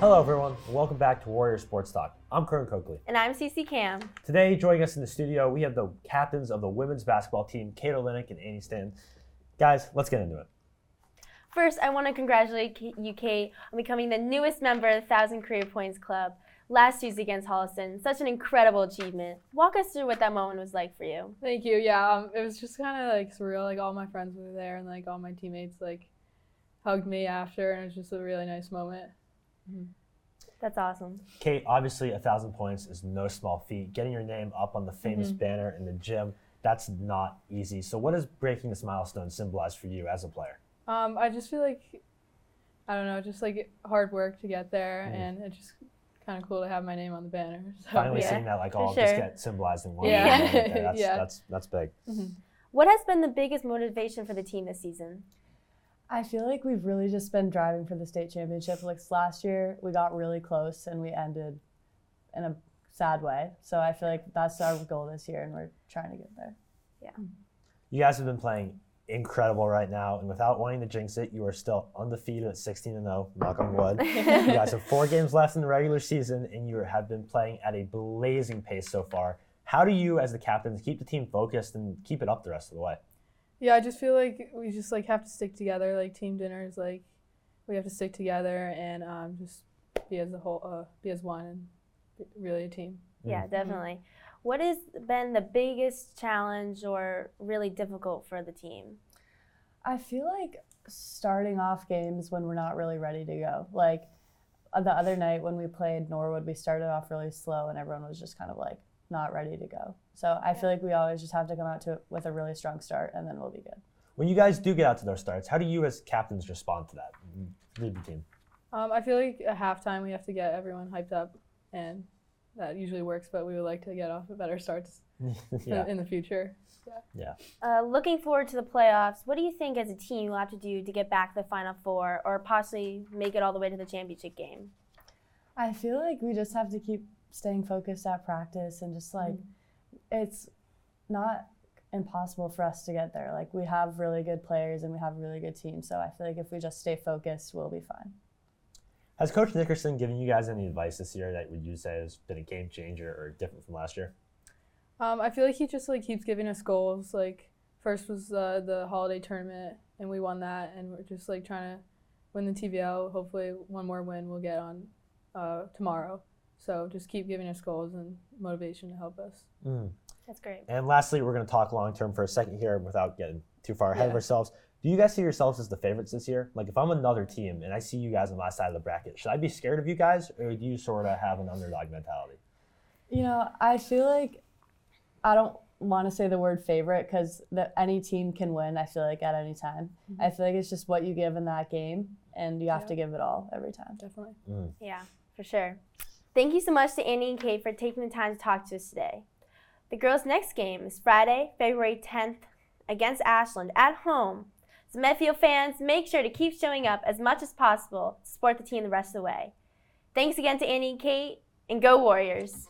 Hello, everyone. Welcome back to Warrior Sports Talk. I'm Kern Coakley. And I'm CC Cam. Today, joining us in the studio, we have the captains of the women's basketball team, Kate Olenek and Annie Stan. Guys, let's get into it. First, I want to congratulate K- you, Kate, on becoming the newest member of the Thousand Career Points Club last Tuesday against Holliston. Such an incredible achievement. Walk us through what that moment was like for you. Thank you. Yeah, um, it was just kind of like surreal. Like all my friends were there, and like all my teammates like hugged me after, and it was just a really nice moment. That's awesome. Kate, obviously, a thousand points is no small feat. Getting your name up on the famous banner in the gym, that's not easy. So, what does breaking this milestone symbolize for you as a player? Um, I just feel like I don't know, just like hard work to get there, Mhm. and it's just kind of cool to have my name on the banner. So, Finally yeah, seeing that, like, for all just get symbolized in one. Yeah. Right there. That's, Yeah. that's, that's big. Mhm. What has been the biggest motivation for the team this season? I feel like we've really just been driving for the state championship. Like last year, we got really close and we ended in a sad way. So I feel like that's our goal this year, and we're trying to get there. Yeah. You guys have been playing incredible right now, and without wanting to jinx it, you are still undefeated at 16 and 0. Knock on wood. you guys have four games left in the regular season, and you have been playing at a blazing pace so far. How do you, as the captains, keep the team focused and keep it up the rest of the way? Yeah, I just feel like we just like have to stick together. Like team dinners, like we have to stick together and um, just be as a whole, uh, be as one, and be really a team. Yeah, definitely. What has been the biggest challenge or really difficult for the team? I feel like starting off games when we're not really ready to go. Like uh, the other night when we played Norwood, we started off really slow and everyone was just kind of like not ready to go. So I feel like we always just have to come out to it with a really strong start and then we'll be good. When you guys do get out to those starts, how do you, as captains, respond to that? Lead the team. Um, I feel like at halftime we have to get everyone hyped up, and that usually works. But we would like to get off to better starts yeah. in the future. Uh, looking forward to the playoffs, what do you think as a team you'll have to do to get back to the Final Four or possibly make it all the way to the championship game? I feel like we just have to keep staying focused at practice and just like it's not impossible for us to get there. Like we have really good players and we have a really good team. So I feel like if we just stay focused, we'll be fine. Has Coach Nickerson given you guys any advice this year that would you say has been a game changer or different from last year? Um, I feel like he just like keeps giving us goals. Like first was uh, the holiday tournament, and we won that, and we're just like trying to win the TVL. Hopefully, one more win we'll get on uh, tomorrow. So just keep giving us goals and motivation to help us. Mm. That's great. And lastly, we're going to talk long term for a second here without getting too far ahead of ourselves. Do you guys see yourselves as the favorites this year? Like, if I'm another team and I see you guys on my side of the bracket, should I be scared of you guys, or do you sort of have an underdog mentality? You know, I feel like I don't want to say the word favorite because any team can win. I feel like at any time. Mm-hmm. I feel like it's just what you give in that game, and you have Yeah. to give it all every time. Definitely. Mm. Yeah, for sure. Thank you so much to Andy and Kate for taking the time to talk to us today. The girls' next game is Friday, February 10th against Ashland at home. So Medfield fans, make sure to keep showing up as much as possible to support the team the rest of the way. Thanks again to Andy and Kate, and go Warriors!